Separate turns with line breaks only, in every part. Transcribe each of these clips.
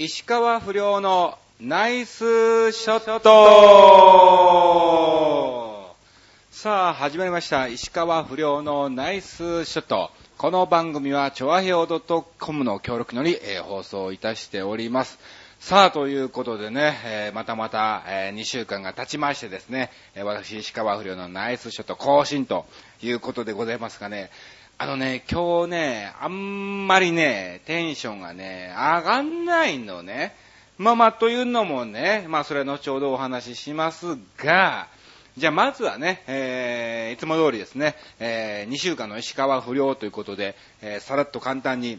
石川不良のナイスショットさあ、始まりました。石川不良のナイスショット。この番組は、チョアヘオ .com の協力により、えー放送いたしております。さあ、ということでね、えーまたまた、え2週間が経ちましてですね、え私、石川不良のナイスショット更新ということでございますがね、あのね、今日ね、あんまりね、テンションがね、上がんないのね。まあまあ、というのもね、まあそれは後ほどお話ししますが、じゃあまずはね、えー、いつも通りですね、えー、2週間の石川不良ということで、えー、さらっと簡単に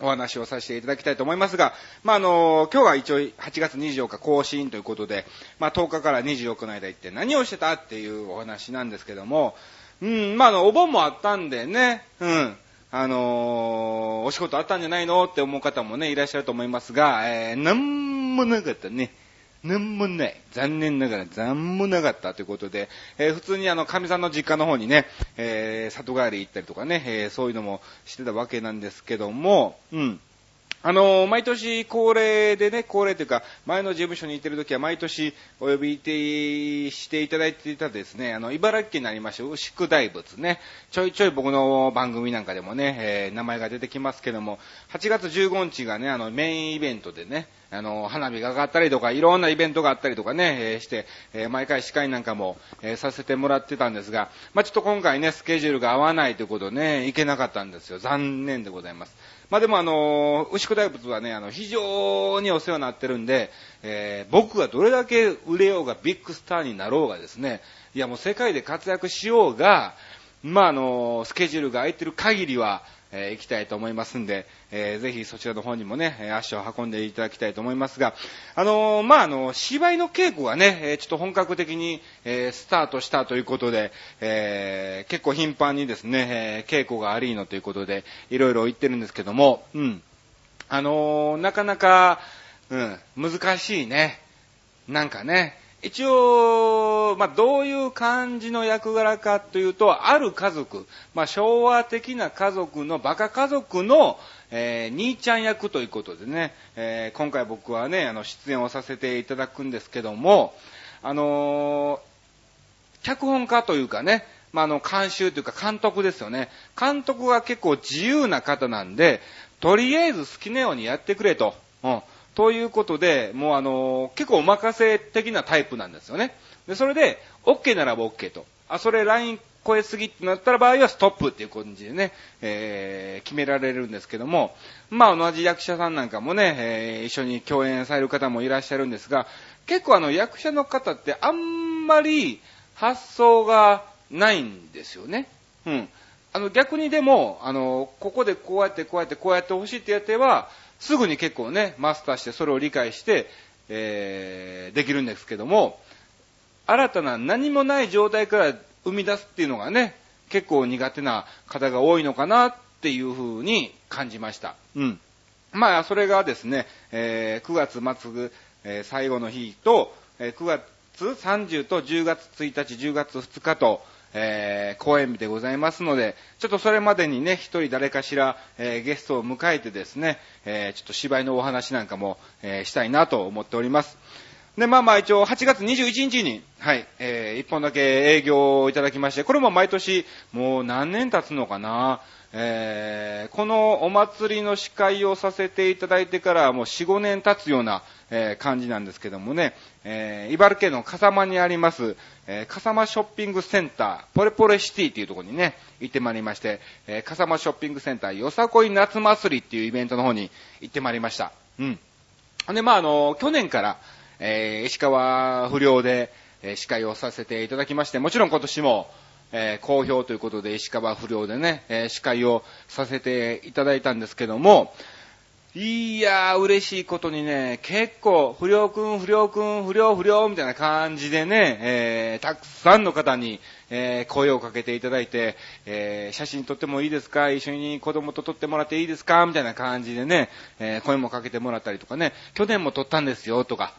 お話をさせていただきたいと思いますが、まあ、あの、今日は一応8月24日更新ということで、まあ、10日から24日の間行って何をしてたっていうお話なんですけども、うん、まあ、あの、お盆もあったんでね、うん、あのお仕事あったんじゃないのって思う方もね、いらっしゃると思いますが、えー、なんもなかったね。なんもない。残念ながら、残もなかったということで、えー普通にあの、神さんの実家の方にね、えー里帰り行ったりとかね、えーそういうのもしてたわけなんですけども、うん。あの毎年恒例でね、恒例というか、前の事務所に行ってる時は毎年お呼びしていただいていたですね、あの、茨城県になりまして牛久大仏ね、ちょいちょい僕の番組なんかでもね、えー名前が出てきますけども、8月15日がね、あの、メインイベントでね、あの、花火が上がったりとか、いろんなイベントがあったりとかね、えーして、えー毎回司会なんかも、えーさせてもらってたんですが、まあちょっと今回ね、スケジュールが合わないということでね、行けなかったんですよ。残念でございます。まあでもあの、牛久大仏はね、あの、非常にお世話になってるんで、えー僕がどれだけ売れようがビッグスターになろうがですね、いやもう世界で活躍しようが、まああの、スケジュールが空いてる限りは、えー行きたいと思いますんで、えーぜひそちらの方にもね、足を運んでいただきたいと思いますが、あのーまあ、あの、芝居の稽古がね、ちょっと本格的に、えスタートしたということで、え結構頻繁にですね、え稽古がありのということで、いろいろ言ってるんですけども、うん。あのなかなか、うん、難しいね。なんかね、一応、まあ、どういう感じの役柄かというと、ある家族、まあ、昭和的な家族の、バカ家族の、えー兄ちゃん役ということでね、えー今回僕はね、あの、出演をさせていただくんですけども、あのー脚本家というかね、まあ、あの、監修というか監督ですよね。監督が結構自由な方なんで、とりあえず好きなようにやってくれと。うん。ということで、もうあの結構お任せ的なタイプなんですよね。で、それで、OK ならば OK と。あ、それライン超えすぎってなったら場合はストップっていう感じでね、えー決められるんですけども、まあ同じ役者さんなんかもね、えー一緒に共演される方もいらっしゃるんですが、結構あの役者の方ってあんまり発想がないんですよね。うん。あの逆にでも、あの、ここでこうやってこうやってこうやってほしいってやっては、すぐに結構ね、マスターしてそれを理解して、えーできるんですけども、新たな何もない状態から生み出すっていうのがね、結構苦手な方が多いのかなっていうふうに感じました。うん。まあ、それがですね、えー9月末、えー最後の日と、えー9月30と10月1日、10月2日と、えー公演日でございますので、ちょっとそれまでにね、一人誰かしら、えーゲストを迎えてですね、えーちょっと芝居のお話なんかも、えしたいなと思っております。で、まあまあ一応8月21日に、はい、えー、一本だけ営業をいただきまして、これも毎年、もう何年経つのかな、えーこのお祭りの司会をさせていただいてからもう4、5年経つような、えー感じなんですけどもね、えー茨城県の笠間にあります、えー笠間ショッピングセンター、ポレポレシティというところにね、行ってまいりまして、えー笠間ショッピングセンターよさこい夏祭りっていうイベントの方に行ってまいりました。うん。で、まあ、あの、去年から、えー石川不良で、えー司会をさせていただきまして、もちろん今年も、えー好評ということで石川不良でね、えー司会をさせていただいたんですけども、いやー、嬉しいことにね、結構、不良くん、不良くん、不良不良みたいな感じでね、えーたくさんの方に、えー声をかけていただいて、えー写真撮ってもいいですか？一緒に子供と撮ってもらっていいですか？みたいな感じでね、えー声もかけてもらったりとかね、去年も撮ったんですよ、とか、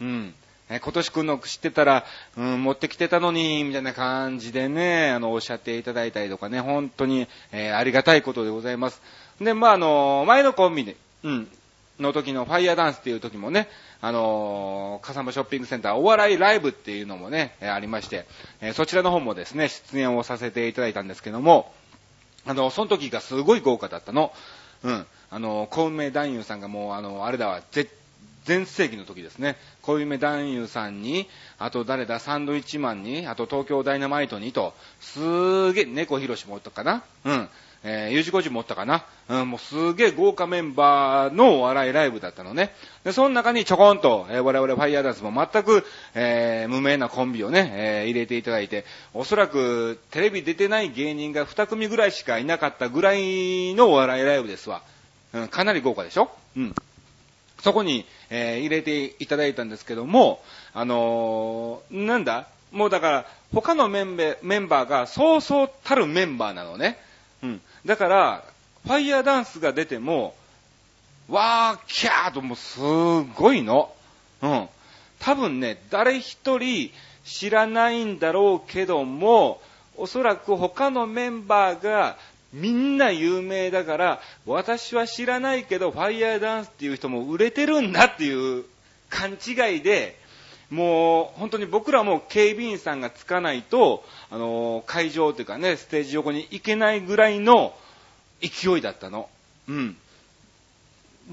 うん。え今年来るの知ってたら、うん、持ってきてたのに、みたいな感じでね、あの、おっしゃっていただいたりとかね、本当に、えーありがたいことでございます。で、まあ、あの、前のコンビで、うん。の時のファイヤーダンスっていう時もね、あのー、笠間ショッピングセンターお笑いライブっていうのもね、えー、ありまして、えー、そちらの方もですね、出演をさせていただいたんですけども、あの、その時がすごい豪華だったの。うん。あの、小梅男優さんがもう、あの、あれだわ、全盛期の時ですね。小梅男優さんに、あと誰だ、サンドイッチマンに、あと東京ダイナマイトにと、すーげえ、猫ひろしもおったかなうん。えー、U 字工事もおったかな？うん、もうすげえ豪華メンバーのお笑いライブだったのね。で、その中にちょこんと、えー、我々ファイヤーダンスも全く、えー、無名なコンビをね、えー、入れていただいて、おそらくテレビ出てない芸人が2組ぐらいしかいなかったぐらいのお笑いライブですわ。うん、かなり豪華でしょ？うん。そこに、えー、入れていただいたんですけども、あのー、なんだ？もうだから、他のメンバーがそうそうたるメンバーなのね。うん。だから、ファイヤーダンスが出ても、わー、キャーともうすごいの。うん。多分ね、誰一人知らないんだろうけども、おそらく他のメンバーがみんな有名だから、私は知らないけど、ファイヤーダンスっていう人も売れてるんだっていう勘違いで、もう本当に僕らも警備員さんがつかないと、あの、会場というかね、ステージ横に行けないぐらいの勢いだったの。うん。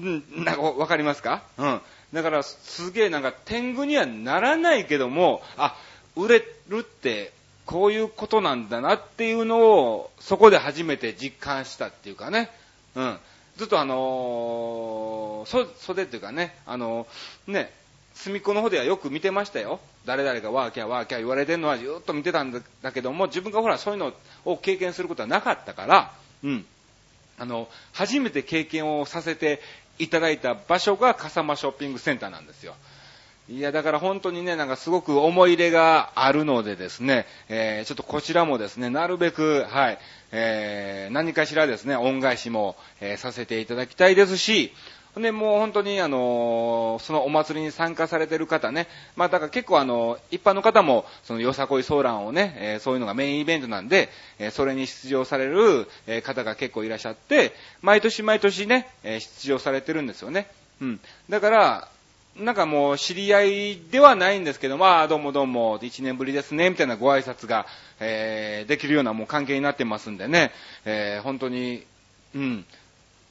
うん、なんかわかりますか？うん。だからすげえなんか天狗にはならないけども、あ、売れるってこういうことなんだなっていうのをそこで初めて実感したっていうかね。うん。ずっとあのー、袖っていうかね、あのー、ね、隅っこの方ではよく見てましたよ。誰々がワーキャーワーキャー言われてるのはずっと見てたんだけども、自分がほらそういうのを経験することはなかったから、うん。あの、初めて経験をさせていただいた場所が笠間ショッピングセンターなんですよ。いや、だから本当にね、なんかすごく思い入れがあるのでですね、えー、ちょっとこちらもですね、なるべく、はい、えー、何かしらですね、恩返しも、えー、させていただきたいですし、で、もう本当にあの、そのお祭りに参加されてる方ね、まあだから結構あの、一般の方も、そのよさこいソーランをね、えー、そういうのがメインイベントなんで、えー、それに出場される、えー、方が結構いらっしゃって、毎年毎年ね、え出場されてるんですよね。うん。だから、なんかもう知り合いではないんですけど、まあどうもどうも、1年ぶりですね、みたいなご挨拶が、えできるようなもう関係になってますんでね、え本当に、うん、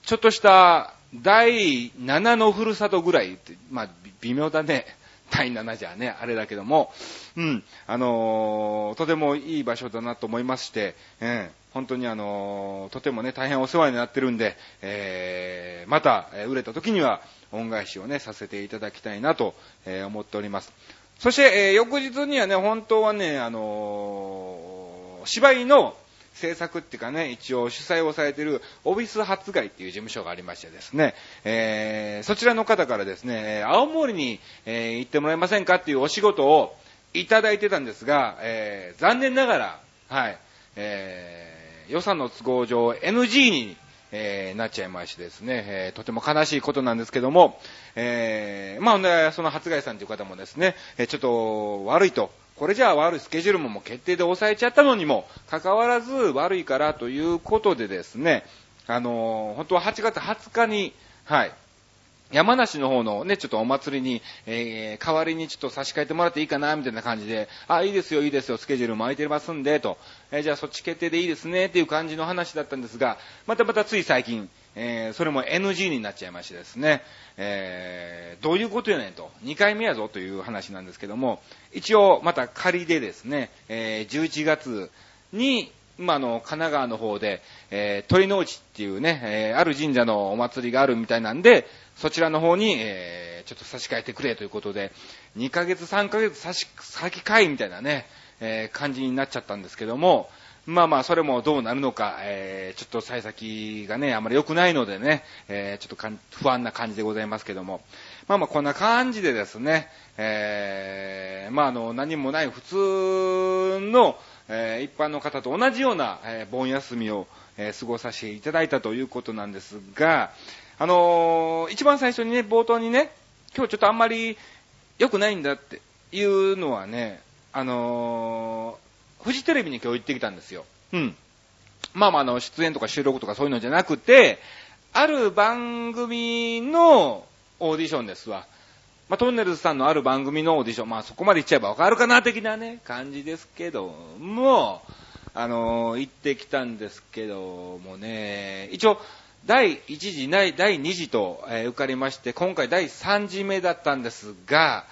ちょっとした第7のふるさとぐらいって、まあ、微妙だね。第7じゃね、あれだけども、うん、あのー、とてもいい場所だなと思いまして、えー、本当にあのー、とてもね、大変お世話になってるんで、えー、また、え売れた時には、恩返しをね、させていただきたいなと、え思っております。そして、え翌日にはね、本当はね、あの芝居の、制作っていうかね、一応主催をされているオフィス発外っていう事務所がありましてですね、えー、そちらの方からですね、青森に、えー、行ってもらえませんかっていうお仕事をいただいてたんですが、えー、残念ながら、はい、えー、予算の都合上 NG にえー、なっちゃいましてですね、えー、とても悲しいことなんですけども、えー、まあ、その発外さんという方もですね、えちょっと悪いと、これじゃあ悪いスケジュールももう決定で抑えちゃったのにも、かかわらず悪いからということでですね、あのー、本当は8月20日に、はい、山梨の方のね、ちょっとお祭りに、えー、代わりにちょっと差し替えてもらっていいかな、みたいな感じで、あ、いいですよ、いいですよ、スケジュールも空いてますんで、と、えー、じゃあそっち決定でいいですね、っていう感じの話だったんですが、またまたつい最近、えー、それも NG になっちゃいましてですね、えー、どういうことやねんと、2回目やぞという話なんですけども、一応また仮でですね、えー、11月に、まあ、の、神奈川の方で、えー、鳥の内っていうね、えー、ある神社のお祭りがあるみたいなんで、そちらの方に、えー、ちょっと差し替えてくれということで、2ヶ月、3ヶ月差し、先かいみたいなね、えー、感じになっちゃったんですけども、まあまあ、それもどうなるのか、えー、ちょっと幸先がね、あまり良くないのでね、えー、ちょっと不安な感じでございますけども。まあまあ、こんな感じでですね、えー、まああの、何もない普通の、えー、一般の方と同じような、えー、盆休みを、えー、過ごさせていただいたということなんですが、あのー、一番最初にね、冒頭にね、今日ちょっとあんまり良くないんだっていうのはね、あのフジテレビに今日行ってきたんですよ。うん。まあまあ、あの、出演とか収録とかそういうのじゃなくて、ある番組の、オーディションですわ。まあ、トンネルズさんのある番組のオーディション、まあ、そこまで言っちゃえばわかるかな、的なね、感じですけども、あのー、行ってきたんですけどもね、一応、第1次、第2次と、えー、受かりまして、今回第3次目だったんですが、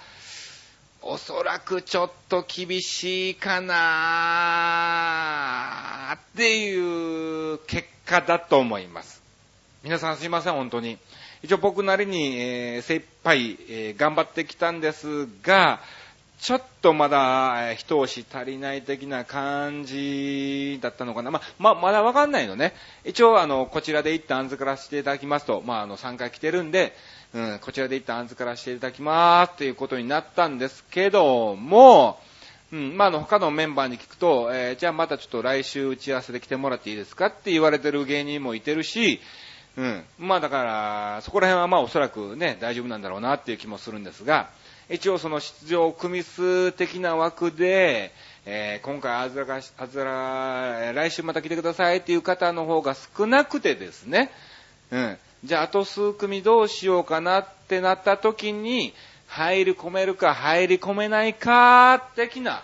おそらくちょっと厳しいかなっていう結果だと思います。皆さんすいません、本当に。一応僕なりに、えー、精一杯、えー、頑張ってきたんですが、ちょっとまだ、一押し足りない的な感じだったのかな。ま、ま、まだわかんないのね。一応、あの、こちらで一旦預からせていただきますと、まあ、あの、3回来てるんで、うん、こちらで一旦預からせていただきますっていうことになったんですけども、うん、まあ、あの、他のメンバーに聞くと、えー、じゃあまたちょっと来週打ち合わせで来てもらっていいですかって言われてる芸人もいてるし、うん。まあだから、そこら辺はまおそらくね、大丈夫なんだろうなっていう気もするんですが、一応その出場組数的な枠で、えー、今回あずらが、あずら、来週また来てくださいっていう方の方が少なくてですね、うん。じゃああと数組どうしようかなってなった時に、入り込めるか入り込めないか、的な、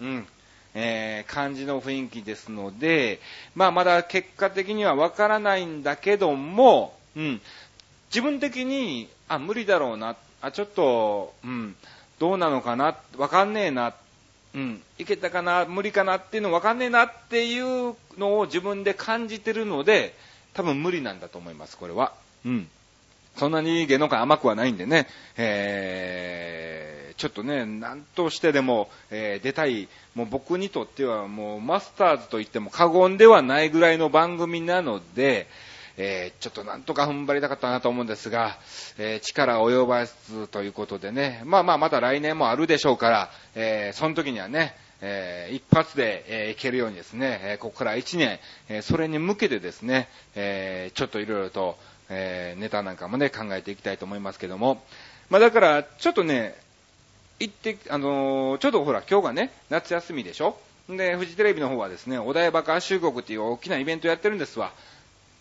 うん。えー、感じの雰囲気ですので、まあまだ結果的にはわからないんだけども、うん。自分的に、あ、無理だろうな、あ、ちょっと、うん、どうなのかな、わかんねえな、うん、いけたかな、無理かなっていうのわかんねえなっていうのを自分で感じてるので、多分無理なんだと思います、これは。うん。そんなに芸能界甘くはないんでね、えー、ちょっとね、なんとしてでも、えー、出たい、もう僕にとってはもうマスターズと言っても過言ではないぐらいの番組なので、えー、ちょっとなんとか踏ん張りたかったなと思うんですが、えー、力及ばずということでね、まあまあまた来年もあるでしょうから、えー、その時にはね、えー、一発で、えー、いけるようにですね、えー、ここから1年、えー、それに向けてですね、えー、ちょっといろいろと、えー、ネタなんかもね、考えていきたいと思いますけども、まあだから、ちょっとね、行って、あのー、ちょっとほら、今日がね、夏休みでしょ。で、フジテレビの方はですね、お台場合衆国っていう大きなイベントやってるんですわ。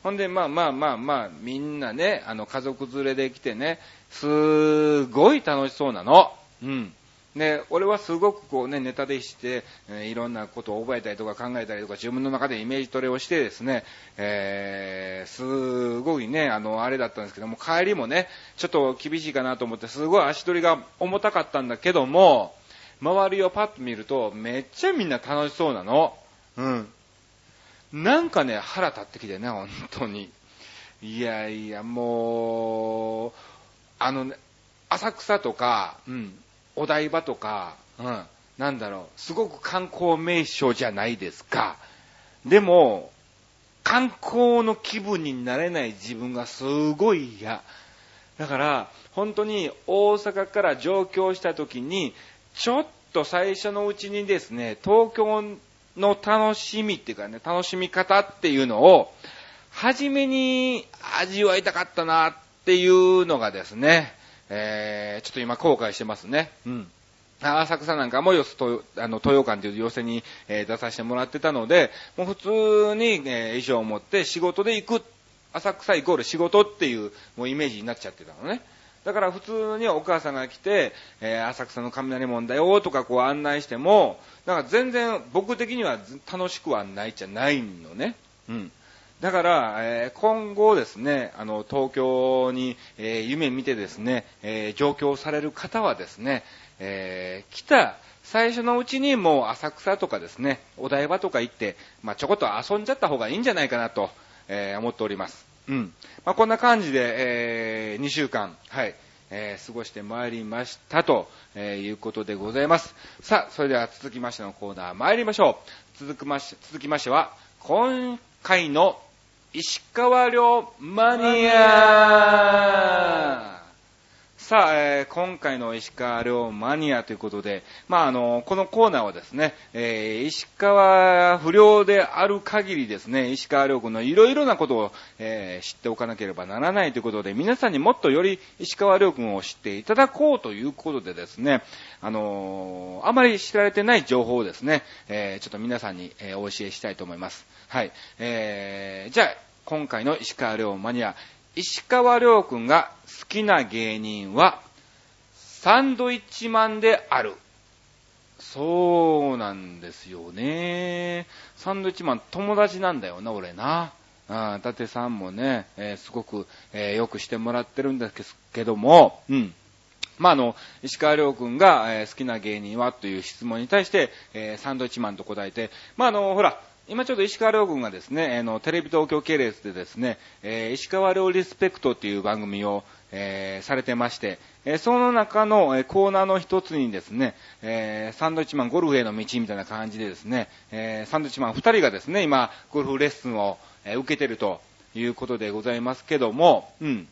ほんで、まあまあまあまあ、みんなね、あの、家族連れで来てね、すごい楽しそうなの。うん。で、俺はすごくこうね、ネタでして、えー、いろんなことを覚えたりとか考えたりとか、自分の中でイメージトレをしてですね、えー、すごいね、あの、あれだったんですけども、帰りもね、ちょっと厳しいかなと思って、すごい足取りが重たかったんだけども、周りをパッと見ると、めっちゃみんな楽しそうなの。うん。なんかね、腹立ってきてね、本当に。いやいや、もう、あのね、浅草とか、うん、お台場とか、うん、なんだろう、すごく観光名所じゃないですか。でも、観光の気分になれない自分がすごい嫌。だから、本当に大阪から上京した時に、ちょっと最初のうちにですね、東京の楽しみっていうかね、楽しみ方っていうのを、初めに味わいたかったなっていうのがですね、えー、ちょっと今後悔してますね。うん。浅草なんかもよすと、あの、豊館という寄せに、えー、出させてもらってたので、もう普通に、えー、衣装を持って仕事で行く、浅草イコール仕事っていう、もうイメージになっちゃってたのね。だから普通にお母さんが来て、えー、浅草の雷門だよとかこう案内しても、だか全然僕的には楽しくはないじゃないのね。うん。だから、えー、今後ですね、あの、東京に、えー、夢見てですね、えー、上京される方はですね、え来た最初のうちにもう浅草とかですね、お台場とか行って、まあ、ちょこっと遊んじゃった方がいいんじゃないかなと、え思っております。うん。まあ、こんな感じで、えー、2週間、はい、えー、過ごしてまいりましたと、えー、いうことでございます。さあ、それでは続きましてのコーナー参りましょう。続きまし続きましては、今回の石川遼マニアさあ、えー、今回の石川遼マニアということで、まあ、あの、このコーナーはですね、えー、石川不良である限りですね、石川遼君のいろいろなことを、えー、知っておかなければならないということで、皆さんにもっとより石川遼君を知っていただこうということでですね、あのあまり知られてない情報をですね、えちょっと皆さんに、えお教えしたいと思います。はい。えじゃあ、今回の石川遼マニア、石川亮君が好きな芸人は、サンドイッチマンである。そうなんですよね。サンドイッチマン友達なんだよな、俺な。あ伊達さんもね、えー、すごく、えー、よくしてもらってるんですけども、うん。まあ、あの、石川亮君が、えー、好きな芸人はという質問に対して、えー、サンドイッチマンと答えて、まあ、あの、ほら、今ちょっと石川亮君がですね、あの、テレビ東京系列でですね、えー、石川亮リスペクトっていう番組を、えー、されてまして、えー、その中の、えコーナーの一つにですね、えサンドイッチマンゴルフへの道みたいな感じでですね、えサンドイッチマン二人がですね、今、ゴルフレッスンを、え受けてるということでございますけども、うん。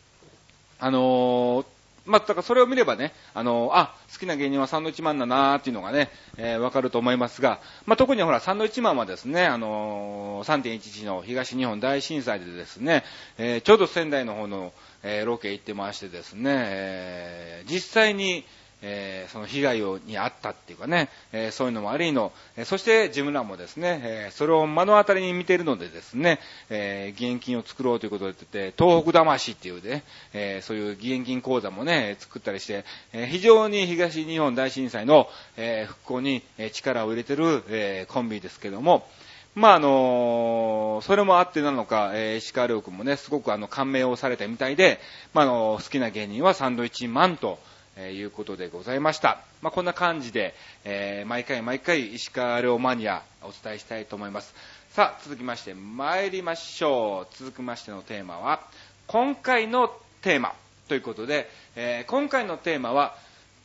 あのまあ、だからそれを見ればね、あの、あ、好きな芸人はサンドイッチマンだなーっていうのがね、えー、わかると思いますが、まあ、特にほら、サンドイッチマンはですね、あのー、3.11の東日本大震災でですね、えー、ちょうど仙台の方の、えー、ロケ行ってましてですね、えー、実際に、えー、その被害をに遭ったっていうかね、えー、そういうのもありの、えー、そして自分らもですね、えそれを目の当たりに見ているのでですね、え義援金を作ろうということで言って、東北魂っていうね、えそういう義援金講座もね、作ったりして、え非常に東日本大震災の、え復興に力を入れてる、えコンビですけども、まああのそれもあってなのか、えー、石川亮君もね、すごくあの感銘をされたみたいで、まあ、あの好きな芸人はサンドイッチマンと、えー、いうことでございました。まあ、こんな感じで、えー、毎回毎回石川遼マニアお伝えしたいと思います。さあ、続きまして参りましょう。続きましてのテーマは、今回のテーマということで、えー、今回のテーマは、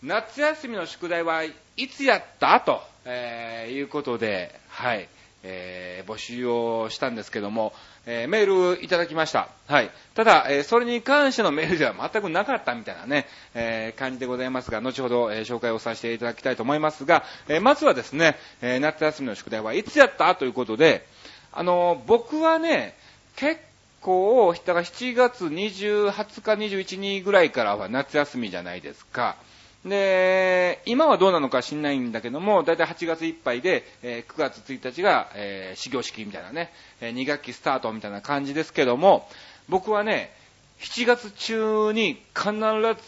夏休みの宿題はいつやった？と、えー、いうことで、はい、えー、募集をしたんですけども、えー、メールいただきました。はい。ただ、えー、それに関してのメールでは全くなかったみたいなね、え感じでございますが、後ほど、え紹介をさせていただきたいと思いますが、えまずはですね、え夏休みの宿題はいつやった？ということで、あの僕はね、結構、だから7月20、20日、21日ぐらいからは夏休みじゃないですか。で、今はどうなのか知んないんだけども、だいたい8月いっぱいで、9月1日が、えー、始業式みたいなね、2学期スタートみたいな感じですけども、僕はね、7月中に必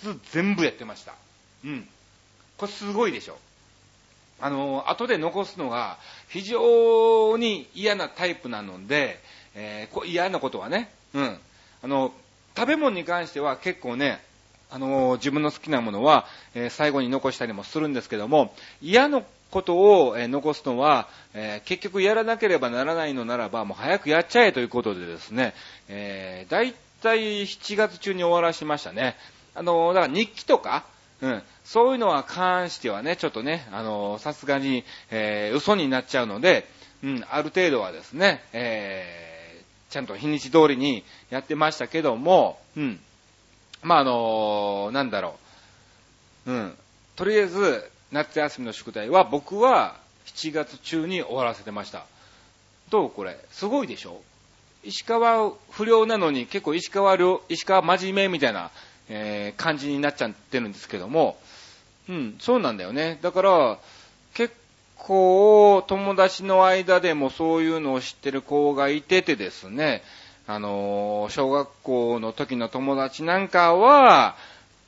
ず全部やってました。うん。これすごいでしょ。あの、後で残すのが非常に嫌なタイプなので、えー、嫌なことはね、うん。あの、食べ物に関しては結構ね、あの自分の好きなものは、えー、最後に残したりもするんですけども、嫌なことを、えー、残すのは、えー、結局やらなければならないのならば、もう早くやっちゃえということでですね、えー、大体7月中に終わらしましたね。あのだから日記とか、うん、そういうのは関してはね、ちょっとね、あのさすがに、えー、嘘になっちゃうので、うん、ある程度はですね、えー、ちゃんと日にち通りにやってましたけども、うん、まあ、あのなんだろう。うん。とりあえず、夏休みの宿題は僕は7月中に終わらせてました。どうこれ？すごいでしょ？石川不良なのに結構石川良、石川真面目みたいな、えー、感じになっちゃってるんですけども、うん、そうなんだよね。だから、結構友達の間でもそういうのを知ってる子がいててですね、あの小学校の時の友達なんかは、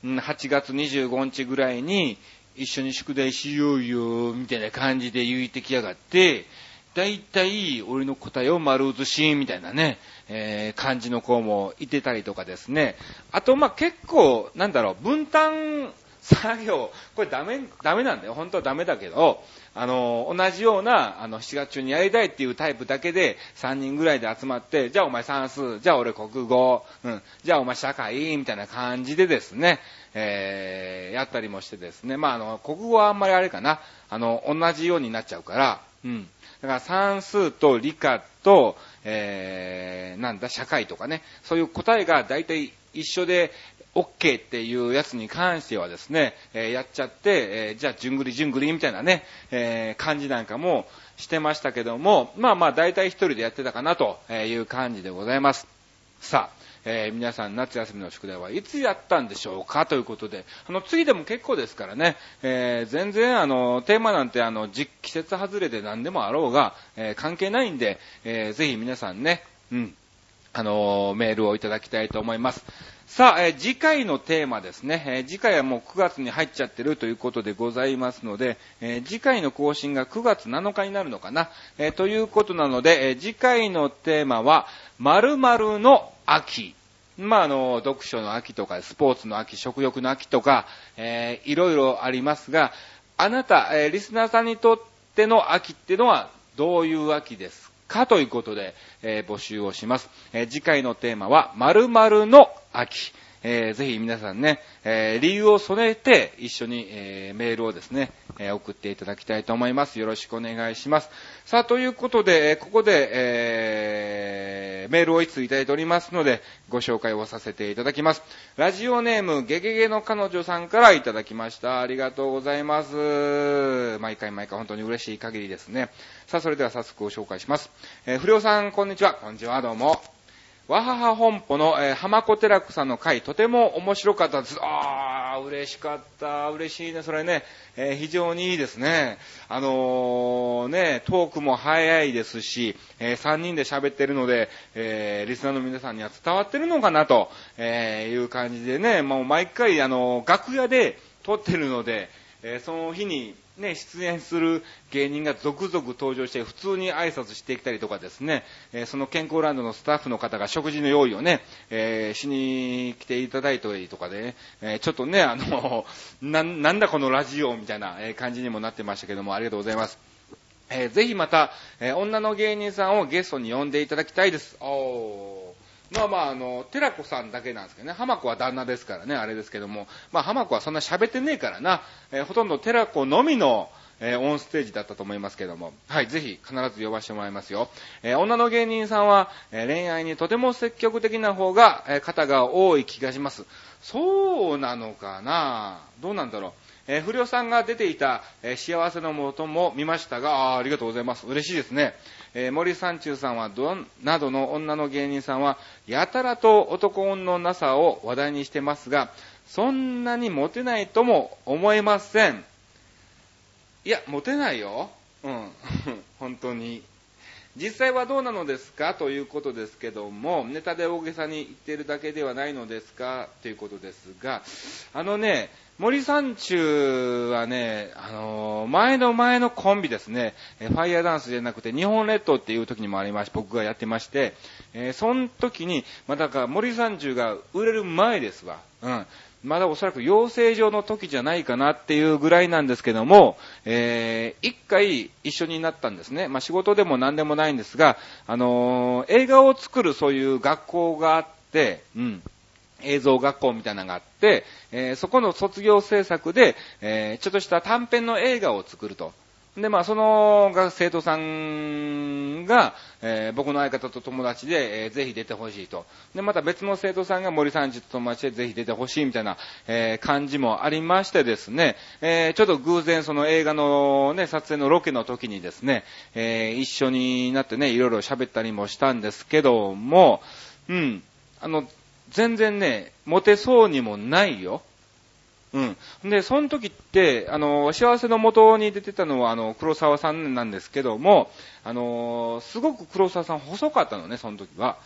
8月25日ぐらいに一緒に宿題しようよ、みたいな感じで言ってきやがって、だいたい俺の答えを丸写し、みたいなね、えー、感じの子もいてたりとかですね。あと、ま、結構、なんだろう、分担作業、これダメ、ダメなんだよ。本当はダメだけど、あの、同じような、あの、7月中にやりたいっていうタイプだけで、3人ぐらいで集まって、じゃあお前算数、じゃあ俺国語、うん、じゃあお前社会、みたいな感じでですね、えー、やったりもしてですね、まあ、あの、国語はあんまりあれかな、あの、同じようになっちゃうから、うん。だから算数と理科と、えー、なんだ、社会とかね、そういう答えが大体一緒で、OK っていうやつに関してはですね、えー、やっちゃって、えー、じゃあ、じゅんぐりじゅんぐりみたいなね、えー、感じなんかもしてましたけども、まあまあ、大体一人でやってたかなという感じでございます。さあ、えー、皆さん夏休みの宿題はいつやったんでしょうかということで、あの、次でも結構ですからね、えー、全然あの、テーマなんてあの、季節外れで何でもあろうが、えー、関係ないんで、え、ぜひ皆さんね、うん、あのメールをいただきたいと思います。さあ、えー次回のテーマですね、えー次回はもう9月に入っちゃってるということでございますので、えー次回の更新が9月7日になるのかな、えということなので、え次回のテーマは、〇〇の秋。まあ、あの、読書の秋とか、スポーツの秋、食欲の秋とか、えーいろいろありますが、あなた、えリスナーさんにとっての秋ってのは、どういう秋ですか？ということで、えー募集をします。えー次回のテーマは、〇〇の秋。えーぜひ皆さんね、えー理由を添えて一緒に、えーメールをですね、え送っていただきたいと思います。よろしくお願いします。さあ、ということで、ここで、えーメールをいついただいておりますので、ご紹介をさせていただきます。ラジオネーム、ゲゲゲの彼女さんからいただきました。ありがとうございます。毎回毎回本当に嬉しい限りですね。さあ、それでは早速ご紹介します。えー不良さん、こんにちは。こんにちは、どうも。わはは本舗の、えー、浜子寺子さんの回、とても面白かったです。あー、嬉しかった。嬉しいね。それね、えー非常にいいですね。あのーね、トークも早いですし、え3人で喋ってるので、えーリスナーの皆さんには伝わってるのかなと、えいう感じでね、もう毎回、あの楽屋で撮ってるので、えその日にね、出演する芸人が続々登場して、普通に挨拶してきたりとかですね、えその健康ランドのスタッフの方が食事の用意をね、えしに来ていただいたりとかでね、えちょっとね、あの、な、んだこのラジオみたいな感じにもなってましたけども、ありがとうございます。えーぜひまた、えー女の芸人さんをゲストに呼んでいただきたいです。おーまあまあ、あの、寺子さんだけなんですけどね、浜子は旦那ですからね、あれですけども、まあ浜子はそんな喋ってねえからな、えーほとんど寺子のみの、えーオンステージだったと思いますけども、はい、ぜひ必ず呼ばせてもらいますよ。えー女の芸人さんは、え恋愛にとても積極的な方が、え方が多い気がします。そうなのかな？どうなんだろう。えー不良さんが出ていた、えー幸せのもとも見ましたが、あありがとうございます。嬉しいですね。えー森三中さんはどん、などの女の芸人さんは、やたらと男運のなさを話題にしてますが、そんなにモテないとも思えません。いや、モテないよ。うん。本当に。実際はどうなのですかということですけども、ネタで大げさに言ってるだけではないのですかということですが、あのね、森三中はね、あのー前の前のコンビですね、えファイヤーダンスじゃなくて日本列島っていう時にもありまして僕がやってまして、えーその時に、まあ、だから森三中が売れる前ですわ。うん。まだおそらく養成所の時じゃないかなっていうぐらいなんですけども、えー一回一緒になったんですね。まあ、仕事でも何でもないんですが、あのー映画を作るそういう学校があって、うん。映像学校みたいなのがあって、えーそこの卒業制作で、えーちょっとした短編の映画を作ると。で、まあ、そのが生徒さんが、えー僕の相方と友達で、えーぜひ出てほしいと。で、また別の生徒さんが森さんちと友達でぜひ出てほしいみたいな、えー感じもありましてですね、えーちょっと偶然その映画のね、撮影のロケの時にですね、えー一緒になってね、いろいろ喋ったりもしたんですけども、うん、あの、全然ね、モテそうにもないよ。うん。で、その時って、あの、幸せの元に出てたのは、あの、黒沢さんなんですけども、あの、すごく黒沢さん細かったのね、その時は。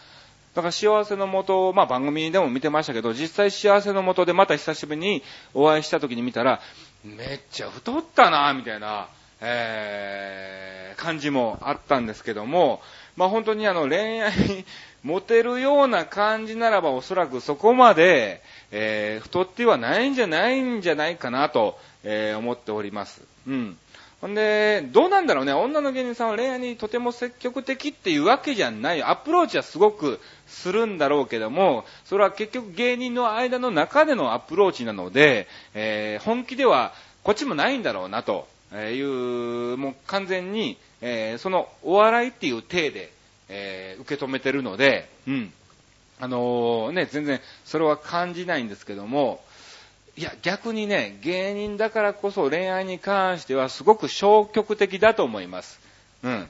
だから幸せの元、まあ番組でも見てましたけど、実際幸せの元でまた久しぶりにお会いした時に見たら、めっちゃ太ったなみたいな、えー、感じもあったんですけども、まあ本当にあの恋愛に、モテるような感じならばおそらくそこまで、えー、太ってはないんじゃないんじゃないかなと、えー思っております。うん。ほんで、どうなんだろうね、女の芸人さんは恋愛にとても積極的っていうわけじゃない。アプローチはすごくするんだろうけども、それは結局芸人の間の中でのアプローチなので、えー本気ではこっちもないんだろうなとえいう、もう完全に、えそのお笑いっていう体で、え受け止めてるので、うん。あのね、全然それは感じないんですけども、いや、逆にね、芸人だからこそ恋愛に関してはすごく消極的だと思います。うん。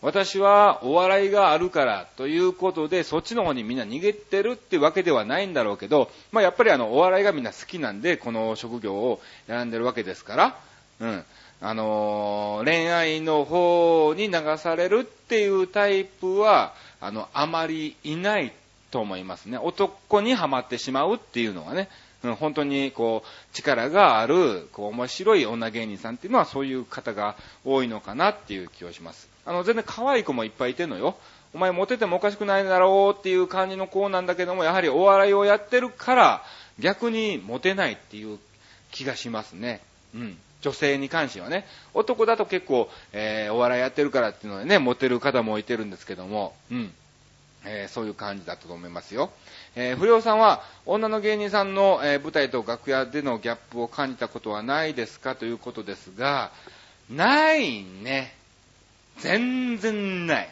私はお笑いがあるからということで、そっちの方にみんな逃げてるってわけではないんだろうけど、まあやっぱりあの、お笑いがみんな好きなんで、この職業を選んでるわけですから、うん。あのー恋愛の方に流されるっていうタイプは、あの、あまりいないと思いますね。男にはまってしまうっていうのはね、うん、本当にこう、力がある、こう、面白い女芸人さんっていうのはそういう方が多いのかなっていう気がします。あの、全然可愛い子もいっぱいいてんのよ。お前モテてもおかしくないだろうっていう感じの子なんだけども、やはりお笑いをやってるから、逆にモテないっていう気がしますね。うん。女性に関してはね。男だと結構、えー、お笑いやってるからっていうのでね、モテる方もいてるんですけども、うん。えー、そういう感じだったと思いますよ。えー、不良さんは、女の芸人さんの、えー、舞台と楽屋でのギャップを感じたことはないですか？ということですが、ないね。全然ない。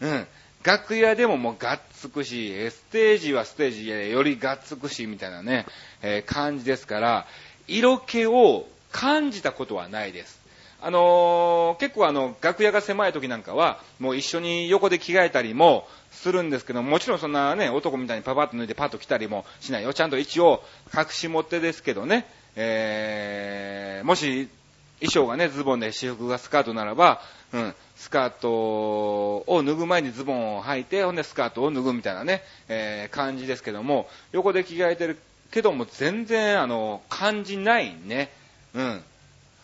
うん。楽屋でももうがっつくし、ステージはステージよりがっつくし、みたいなね、えー、感じですから、色気を感じたことはないです。あのー、結構あの、楽屋が狭い時なんかは、もう一緒に横で着替えたりもするんですけど、ももちろんそんなね、男みたいにパパッと脱いでパッと来たりもしないよ。ちゃんと一応、隠し持ってですけどね、えー、もし、衣装がね、ズボンで私服がスカートならば、うん、スカートを脱ぐ前にズボンを履いて、ほんでスカートを脱ぐみたいなね、えー、感じですけども、横で着替えてるけども全然、あの、感じないね。うん。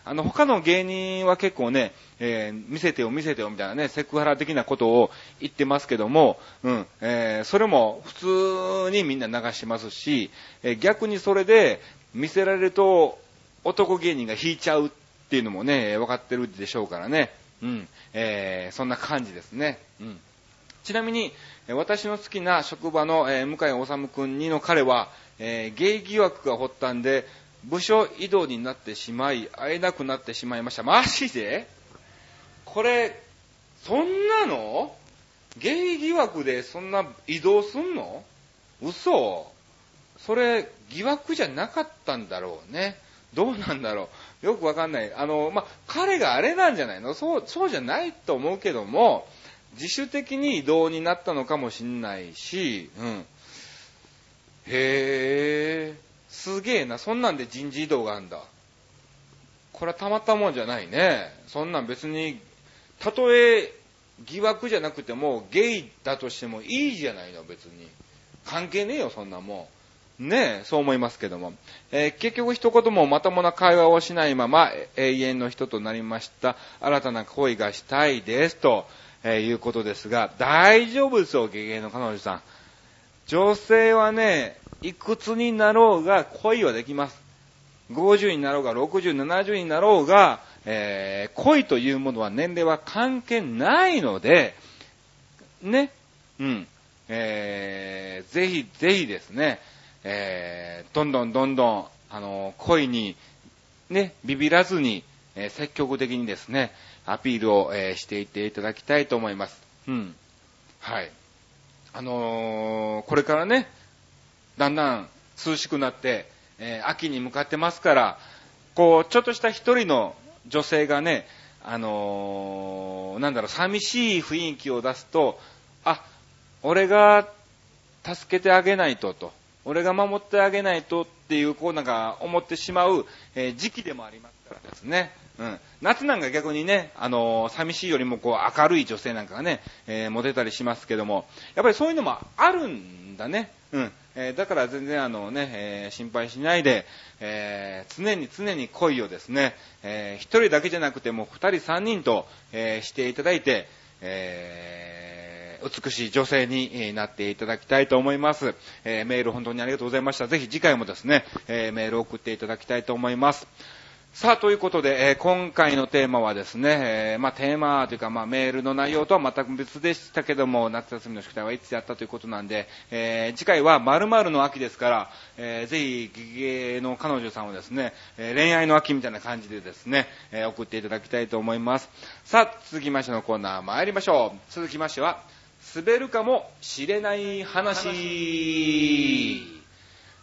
あの、他の芸人は結構ね、えー、見せてよ見せてよみたいなね、セクハラ的なことを言ってますけども、うん、えー、それも普通にみんな流しますし、えー、逆にそれで見せられると男芸人が引いちゃうっていうのもね、分かってるでしょうからね。うん、えー、そんな感じですね。うん。ちなみに、私の好きな職場の、えー、向井治君にの彼は、えー、ゲイ疑惑が発端で、部署移動になってしまい、会えなくなってしまいました。マジで？これ、そんなの？ゲイ疑惑でそんな移動すんの？嘘それ、疑惑じゃなかったんだろうね。どうなんだろう。よくわかんない。あの、ま彼があれなんじゃないの？そう、そうじゃないと思うけども、自主的に移動になったのかもしんないし、うん。へぇー。すげえな、そんなんで人事異動があんだ。これはたまったもんじゃないね。そんなん別に、たとえ疑惑じゃなくても、ゲイだとしてもいいじゃないの、別に。関係ねえよ、そんなもん。ねえ、そう思いますけども。えー、結局一言もまともな会話をしないまま永遠の人となりました。新たな恋がしたいです。と、えー、いうことですが、大丈夫ですよ、ゲゲの彼女さん。女性はね、いくつになろうが恋はできます。50になろうが60、70になろうが、えー、恋というものは年齢は関係ないので、ね、うん、えー、ぜひぜひですね、えー、どんどんどんどん、あの、恋に、ね、ビビらずに、えー、積極的にですね、アピールを、えー、していっていただきたいと思います。うん。はい。あのー、これからね、だんだん涼しくなって、えー、秋に向かってますから、こう、ちょっとした一人の女性がね、あのー、なんだろう、寂しい雰囲気を出すと、あ、俺が助けてあげないとと、俺が守ってあげないとっていう、こうなんか思ってしまう、えー、時期でもありますからですね。うん。夏なんか逆にね、あのー、寂しいよりもこう明るい女性なんかがね、えー、モテたりしますけども、やっぱりそういうのもあるんだね。うん。えー、だから全然あのね、えー、心配しないで、えー、常に常に恋をですね、えー、一人だけじゃなくても二人三人と、えー、していただいて、えー、美しい女性になっていただきたいと思います。えー、メール本当にありがとうございました。ぜひ次回もですね、えー、メールを送っていただきたいと思います。さあ、ということで、えー、今回のテーマはですね、えー、まあ、テーマというか、まあ、メールの内容とは全く別でしたけども、夏休みの宿題はいつやったということなんで、えー、次回は〇〇の秋ですから、え、ぜひ、ギゲの彼女さんをですね、え、恋愛の秋みたいな感じでですね、え、送っていただきたいと思います。さあ、続きましてのコーナー参りましょう。続きましては、滑るかもしれない話。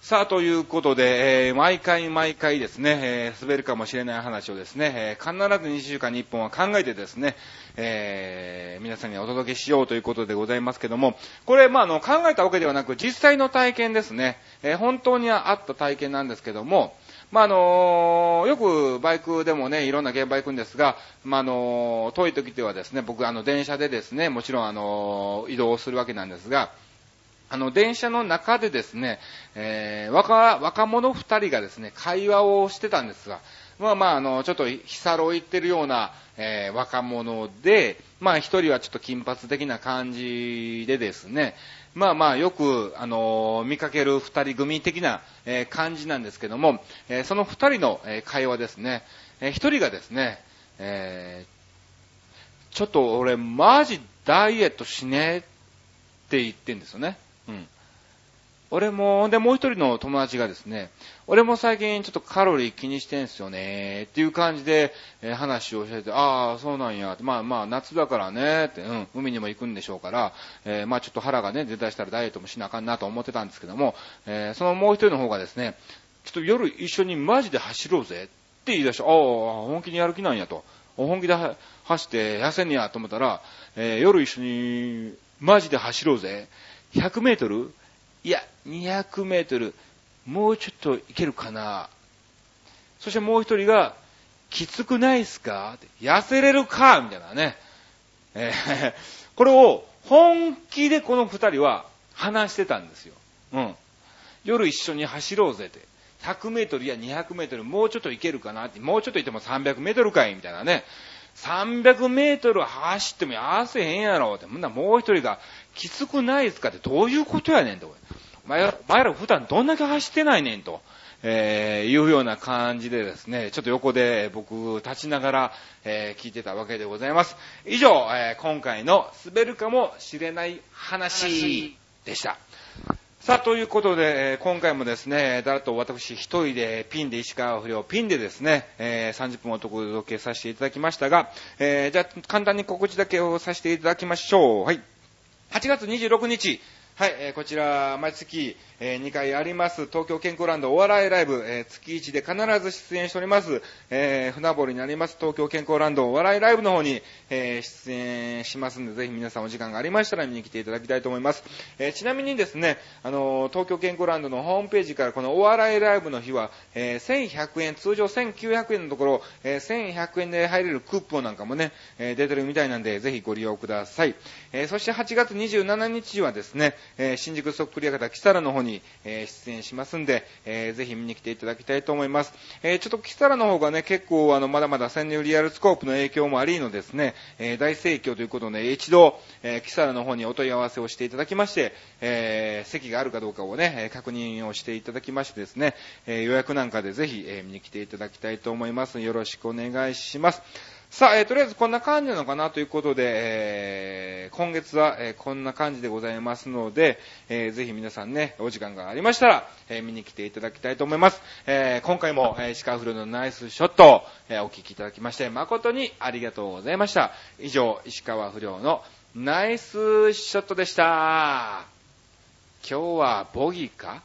さあ、ということで、えー、毎回毎回ですね、えー、滑るかもしれない話をですね、えー、必ず2週間に1本は考えてですね、えー、皆さんにお届けしようということでございますけども、これ、まあ、あの、考えたわけではなく、実際の体験ですね、え、本当にあった体験なんですけども、まあ、あの、よくバイクでもね、いろんな現場行くんですが、まあ、あの、遠い時ではですね、僕、あの、電車でですね、もちろん、あの、移動するわけなんですが、あの、電車の中でですね、えー、若、若者二人がですね、会話をしてたんですが、まあまあ、あの、ちょっと、ヒサロ行ってるような、えー、若者で、まあ一人はちょっと金髪的な感じでですね、まあまあよく、あのー、見かける二人組的な、えー、感じなんですけども、えー、その二人の、え会話ですね、え一人がですね、えちょっと俺マジダイエットしねえって言ってんですよね。うん。俺も、で、もう一人の友達がですね、俺も最近ちょっとカロリー気にしてんすよね、っていう感じで、えー、話をしてて、ああ、そうなんや、まあまあ、夏だからね、って、うん、海にも行くんでしょうから、えー、まあちょっと腹がね、出たしたらダイエットもしなあかんなと思ってたんですけども、えー、そのもう一人の方がですね、ちょっと夜一緒にマジで走ろうぜって言い出した。ああ、本気にやる気なんやと。本気で走って痩せんやと思ったら、え、夜一緒にマジで走ろうぜ。100メートル？いや、200メートル、もうちょっといけるかな。そしてもう一人が、きつくないっすか？って痩せれるか？みたいなね。えー、これを本気でこの二人は話してたんですよ。うん。夜一緒に走ろうぜって。100メートルや200メートルもうちょっといけるかなって、もうちょっといっても300メートルかい？みたいなね。300メートル走っても痩せへんやろって。んなもう一人が、きつくないっすかってどういうことやねんと。前前ら普段どんだけ走ってないねんと。えー、いうような感じでですね、ちょっと横で僕立ちながら、えー、聞いてたわけでございます。以上、えー、今回の滑るかもしれない話でした。さあ、ということで、今回もですね、だらと私一人でピンで石川不良、ピンでですね、えー、30分お届けさせていただきましたが、えー、じゃあ簡単に告知だけをさせていただきましょう。はい。8月26日、はい、えー、こちら、毎月、えー、2回あります、東京健康ランドお笑いライブ、えー、月1で必ず出演しております、えー、船堀になります、東京健康ランドお笑いライブの方に、えー、出演しますんで、ぜひ皆さんお時間がありましたら見に来ていただきたいと思います。えー、ちなみにですね、あのー、東京健康ランドのホームページからこのお笑いライブの日は、えー、1100円、通常1900円のところ、えー、1100円で入れるクーポンなんかもね、えー、出てるみたいなんで、ぜひご利用ください。えー、そして8月27日はですね、えー、新宿そっくり館キサラの方に、えー、出演しますんで、えー、ぜひ見に来ていただきたいと思います。え、ちょっとキサラの方がね、結構あの、まだまだ潜入リアルスコープの影響もありのですね、え、大盛況ということで、一度、え、キサラの方にお問い合わせをしていただきまして、え、席があるかどうかをね、確認をしていただきましてですね、え、予約なんかでぜひ、え、見に来ていただきたいと思います。よろしくお願いします。さあ、えー、とりあえずこんな感じなのかなということで、えー、今月は、えー、こんな感じでございますので、えー、ぜひ皆さんね、お時間がありましたら、えー、見に来ていただきたいと思います。えー、今回も、えー、シカフルのナイスショット、えー、お聞きいただきまして、誠にありがとうございました。以上、石川不良のナイスショットでした。今日はボギーか？